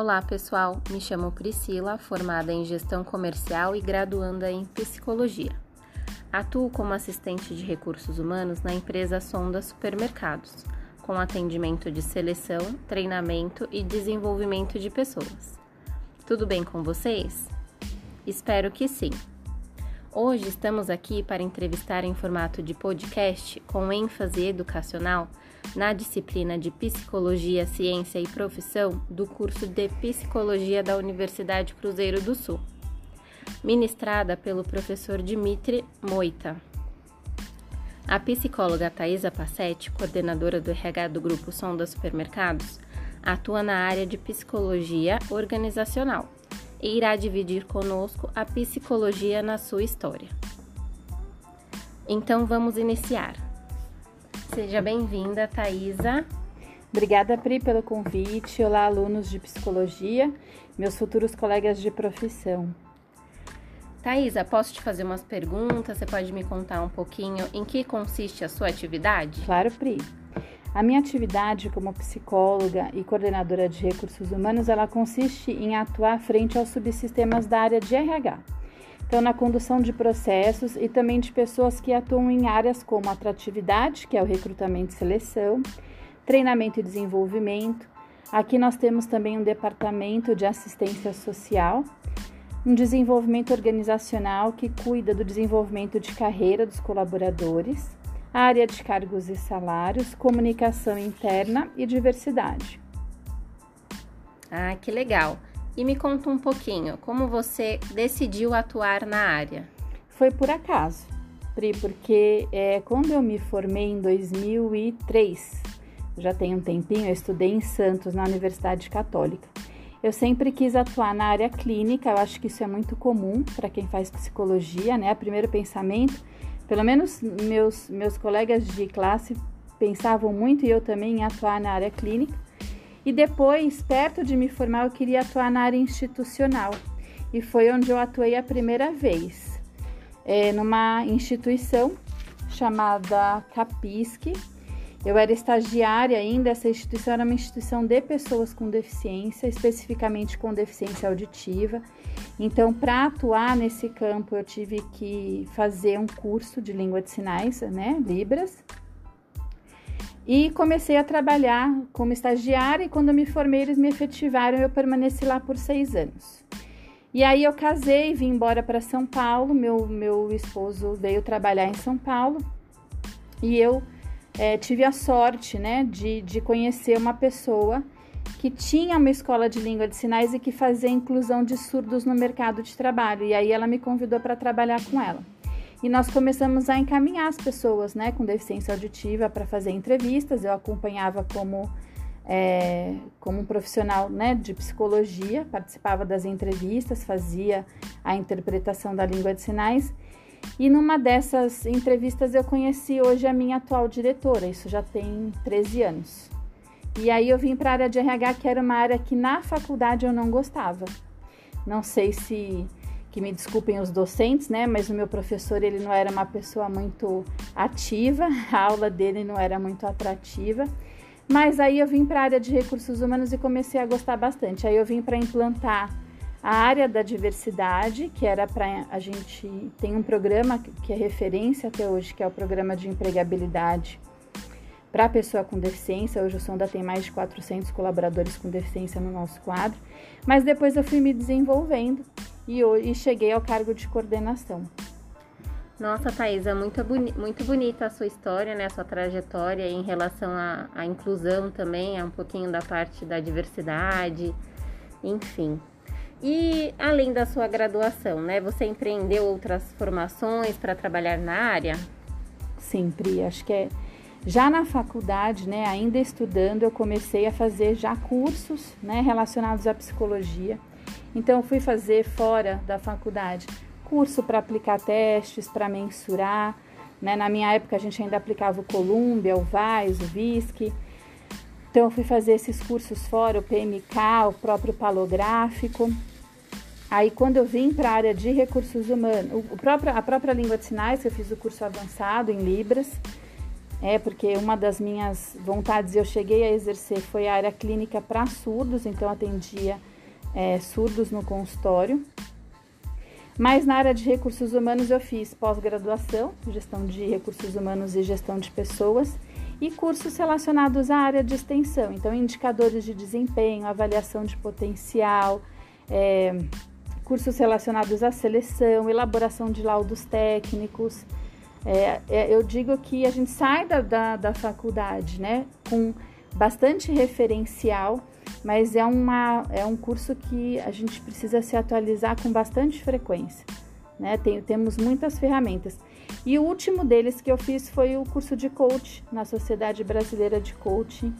Olá, pessoal. Me chamo Priscila, formada em Gestão Comercial e graduanda em Psicologia. Atuo como assistente de recursos humanos na empresa Sonda Supermercados, com atendimento de seleção, treinamento e desenvolvimento de pessoas. Tudo bem com vocês? Espero que sim. Hoje estamos aqui para entrevistar em formato de podcast com ênfase educacional na disciplina de Psicologia, Ciência e Profissão do curso de Psicologia da Universidade Cruzeiro do Sul, ministrada pelo professor Dimitri Moita. A psicóloga Thaisa Passetti, coordenadora do RH do Grupo Sonda Supermercados, atua na área de psicologia organizacional e irá dividir conosco a psicologia na sua história. Então vamos iniciar. Seja bem-vinda, Thaisa. Obrigada, Pri, pelo convite. Olá, alunos de psicologia, meus futuros colegas de profissão. Thaisa, posso te fazer umas perguntas? Você pode me contar um pouquinho em que consiste a sua atividade? Claro, Pri. A minha atividade como psicóloga e coordenadora de recursos humanos, ela consiste em atuar frente aos subsistemas da área de RH. Então, na condução de processos e também de pessoas que atuam em áreas como atratividade, que é o recrutamento e seleção, treinamento e desenvolvimento. Aqui nós temos também um departamento de assistência social, um desenvolvimento organizacional que cuida do desenvolvimento de carreira dos colaboradores área de cargos e salários, comunicação interna e diversidade. Ah, que legal! E me conta um pouquinho, como você decidiu atuar na área? Foi por acaso, Pri, porque é, quando eu me formei em 2003, já tem um tempinho, eu estudei em Santos, na Universidade Católica. Eu sempre quis atuar na área clínica, eu acho que isso é muito comum para quem faz psicologia, né? O primeiro pensamento pelo menos meus, meus colegas de classe pensavam muito e eu também em atuar na área clínica. E depois, perto de me formar, eu queria atuar na área institucional. E foi onde eu atuei a primeira vez, é, numa instituição chamada Capisque, eu era estagiária ainda, essa instituição era uma instituição de pessoas com deficiência, especificamente com deficiência auditiva. Então, para atuar nesse campo, eu tive que fazer um curso de língua de sinais, né, Libras. E comecei a trabalhar como estagiária e quando me formei, eles me efetivaram, eu permaneci lá por seis anos. E aí eu casei, vim embora para São Paulo, meu, meu esposo veio trabalhar em São Paulo e eu é, tive a sorte né, de, de conhecer uma pessoa que tinha uma escola de língua de sinais e que fazia inclusão de surdos no mercado de trabalho. E aí ela me convidou para trabalhar com ela. E nós começamos a encaminhar as pessoas né, com deficiência auditiva para fazer entrevistas. Eu acompanhava como, é, como um profissional né, de psicologia, participava das entrevistas, fazia a interpretação da língua de sinais. E numa dessas entrevistas eu conheci hoje a minha atual diretora, isso já tem 13 anos. E aí eu vim para a área de RH, que era uma área que na faculdade eu não gostava. Não sei se que me desculpem os docentes, né, mas o meu professor ele não era uma pessoa muito ativa, a aula dele não era muito atrativa. Mas aí eu vim para a área de recursos humanos e comecei a gostar bastante. Aí eu vim para implantar a área da diversidade, que era para a gente tem um programa que é referência até hoje, que é o programa de empregabilidade para a pessoa com deficiência. Hoje o Sonda tem mais de 400 colaboradores com deficiência no nosso quadro, mas depois eu fui me desenvolvendo e, e cheguei ao cargo de coordenação. Nossa, Thaisa, muito, boni muito bonita a sua história, né? A sua trajetória em relação à, à inclusão também, a um pouquinho da parte da diversidade, enfim. E além da sua graduação, né, você empreendeu outras formações para trabalhar na área? Sempre, acho que é já na faculdade, né, ainda estudando, eu comecei a fazer já cursos, né, relacionados à psicologia. Então fui fazer fora da faculdade curso para aplicar testes, para mensurar, né? Na minha época a gente ainda aplicava o Columbia, o VAIS, o VISC. Então eu fui fazer esses cursos fora, o PMK, o próprio palográfico. Aí quando eu vim para a área de recursos humanos, o próprio, a própria língua de sinais, eu fiz o curso avançado em Libras, É, porque uma das minhas vontades, eu cheguei a exercer, foi a área clínica para surdos, então atendia é, surdos no consultório. Mas na área de recursos humanos eu fiz pós-graduação, gestão de recursos humanos e gestão de pessoas, e cursos relacionados à área de extensão, então indicadores de desempenho, avaliação de potencial, é, cursos relacionados à seleção, elaboração de laudos técnicos. É, é, eu digo que a gente sai da, da, da faculdade né, com bastante referencial, mas é, uma, é um curso que a gente precisa se atualizar com bastante frequência. Né? Tem, temos muitas ferramentas. E o último deles que eu fiz foi o curso de coach na Sociedade Brasileira de Coaching.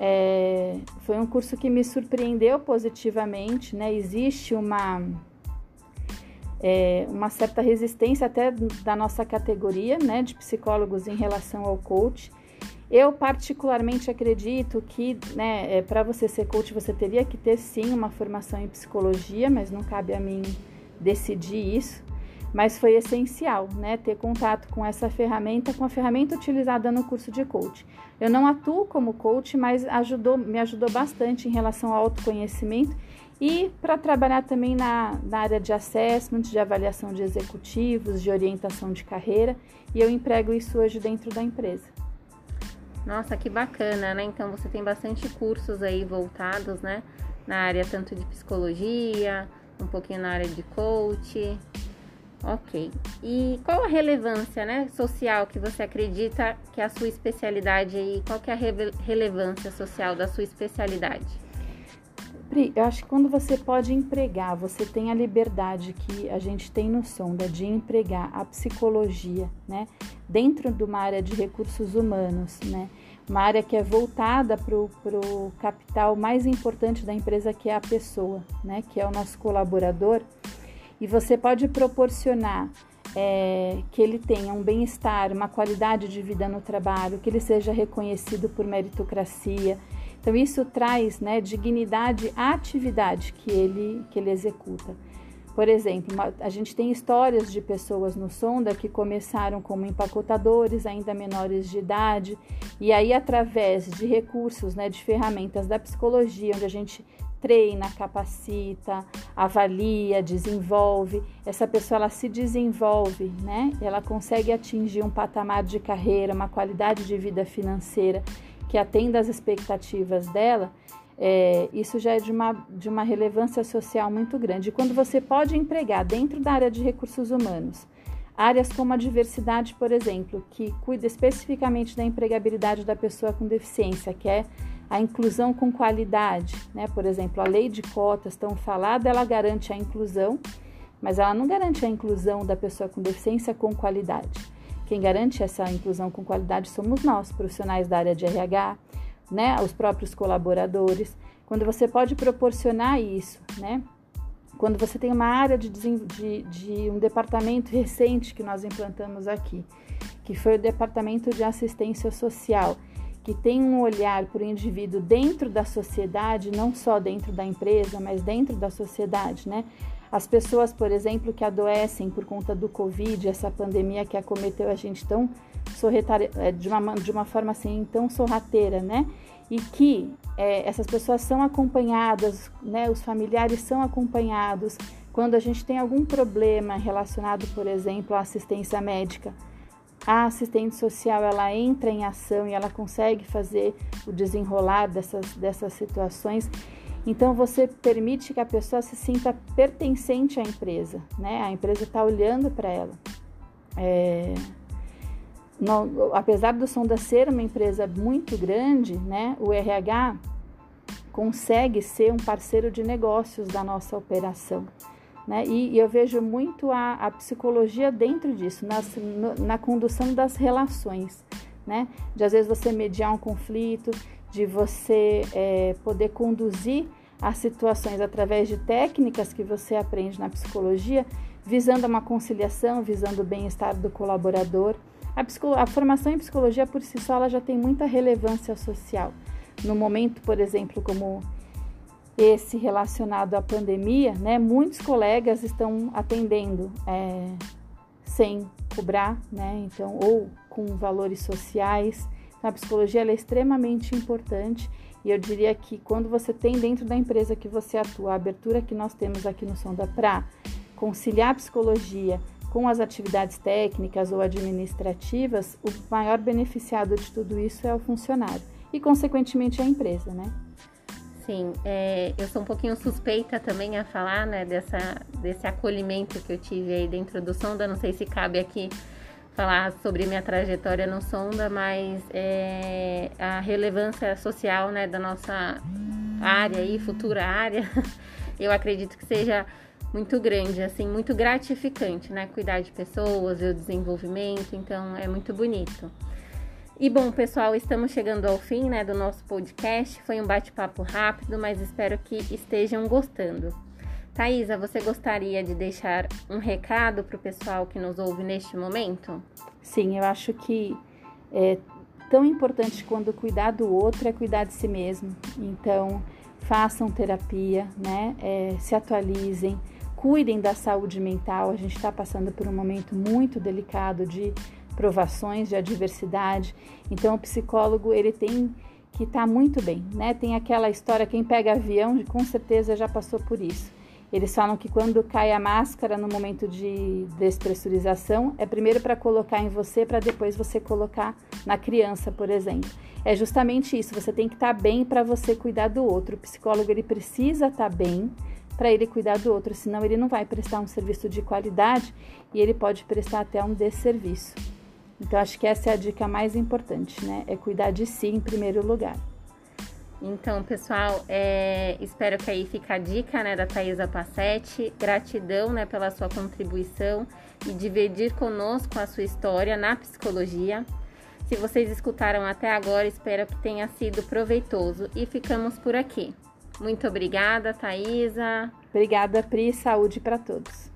É, foi um curso que me surpreendeu positivamente, né? Existe uma é, uma certa resistência até da nossa categoria né, de psicólogos em relação ao coach. Eu particularmente acredito que né, é, para você ser coach você teria que ter sim uma formação em psicologia, mas não cabe a mim decidir isso. Mas foi essencial né, ter contato com essa ferramenta, com a ferramenta utilizada no curso de coach. Eu não atuo como coach, mas ajudou, me ajudou bastante em relação ao autoconhecimento e para trabalhar também na, na, área de assessment, de avaliação de executivos, de orientação de carreira, e eu emprego isso hoje dentro da empresa. Nossa, que bacana, né? Então você tem bastante cursos aí voltados, né? Na área tanto de psicologia, um pouquinho na área de coach. Ok. E qual a relevância, né, social que você acredita que é a sua especialidade aí? Qual que é a re relevância social da sua especialidade? Pri, eu acho que quando você pode empregar, você tem a liberdade que a gente tem no Sonda de empregar a psicologia, né, dentro de uma área de recursos humanos, né, uma área que é voltada para o capital mais importante da empresa, que é a pessoa, né, que é o nosso colaborador, e você pode proporcionar é, que ele tenha um bem-estar, uma qualidade de vida no trabalho, que ele seja reconhecido por meritocracia, então isso traz né, dignidade à atividade que ele, que ele executa. Por exemplo, a gente tem histórias de pessoas no Sonda que começaram como empacotadores, ainda menores de idade, e aí através de recursos, né, de ferramentas da psicologia, onde a gente treina, capacita, avalia, desenvolve, essa pessoa ela se desenvolve, né? Ela consegue atingir um patamar de carreira, uma qualidade de vida financeira que atenda às expectativas dela, é, isso já é de uma, de uma relevância social muito grande. E quando você pode empregar dentro da área de recursos humanos, áreas como a diversidade, por exemplo, que cuida especificamente da empregabilidade da pessoa com deficiência, que é a inclusão com qualidade, né? Por exemplo, a lei de cotas tão falada, ela garante a inclusão, mas ela não garante a inclusão da pessoa com deficiência com qualidade. Quem garante essa inclusão com qualidade somos nós, profissionais da área de RH, né, os próprios colaboradores. Quando você pode proporcionar isso, né? Quando você tem uma área de, de, de um departamento recente que nós implantamos aqui, que foi o departamento de assistência social, que tem um olhar para o indivíduo dentro da sociedade, não só dentro da empresa, mas dentro da sociedade, né? As pessoas, por exemplo, que adoecem por conta do Covid, essa pandemia que acometeu a gente tão é, de uma, de uma forma assim tão sorrateira, né? E que é, essas pessoas são acompanhadas, né? Os familiares são acompanhados quando a gente tem algum problema relacionado, por exemplo, à assistência médica. A assistente social ela entra em ação e ela consegue fazer o desenrolar dessas, dessas situações então você permite que a pessoa se sinta pertencente à empresa, né? A empresa está olhando para ela. É, apesar do Sonda ser uma empresa muito grande, né? O RH consegue ser um parceiro de negócios da nossa operação. Né? E, e eu vejo muito a, a psicologia dentro disso, nas, no, na condução das relações, né? De às vezes você mediar um conflito, de você é, poder conduzir as situações através de técnicas que você aprende na psicologia, visando uma conciliação, visando o bem-estar do colaborador. A, a, formação em psicologia por si só já tem muita relevância social. No momento, por exemplo, como esse relacionado à pandemia, né, muitos colegas estão atendendo é, sem cobrar, né, então ou com valores sociais. Então, a psicologia é extremamente importante e eu diria que quando você tem dentro da empresa que você atua, a abertura que nós temos aqui no Sonda para conciliar a psicologia com as atividades técnicas ou administrativas, o maior beneficiado de tudo isso é o funcionário e, consequentemente, a empresa, né? Sim, é, eu sou um pouquinho suspeita também a falar, né, dessa, desse acolhimento que eu tive aí dentro do Sonda. Não sei se cabe aqui falar sobre minha trajetória no Sonda, mas é, a relevância social, né, da nossa área e futura área, eu acredito que seja muito grande, assim, muito gratificante, né? Cuidar de pessoas, ver o desenvolvimento, então é muito bonito. E bom, pessoal, estamos chegando ao fim, né, do nosso podcast. Foi um bate-papo rápido, mas espero que estejam gostando. Thaisa, você gostaria de deixar um recado para o pessoal que nos ouve neste momento? Sim, eu acho que é tão importante quando cuidar do outro é cuidar de si mesmo. Então, façam terapia, né? É, se atualizem cuidem da saúde mental. A gente está passando por um momento muito delicado de provações, de adversidade. Então, o psicólogo ele tem que estar tá muito bem, né? Tem aquela história quem pega avião, com certeza já passou por isso. Eles falam que quando cai a máscara no momento de despressurização, é primeiro para colocar em você, para depois você colocar na criança, por exemplo. É justamente isso, você tem que estar tá bem para você cuidar do outro. O psicólogo ele precisa estar tá bem para ele cuidar do outro, senão ele não vai prestar um serviço de qualidade e ele pode prestar até um desserviço. Então acho que essa é a dica mais importante, né? É cuidar de si em primeiro lugar. Então, pessoal, é, espero que aí fique a dica né, da Thaisa Passetti. Gratidão né, pela sua contribuição e dividir conosco a sua história na psicologia. Se vocês escutaram até agora, espero que tenha sido proveitoso e ficamos por aqui. Muito obrigada, Thaisa. Obrigada, Pri. Saúde para todos.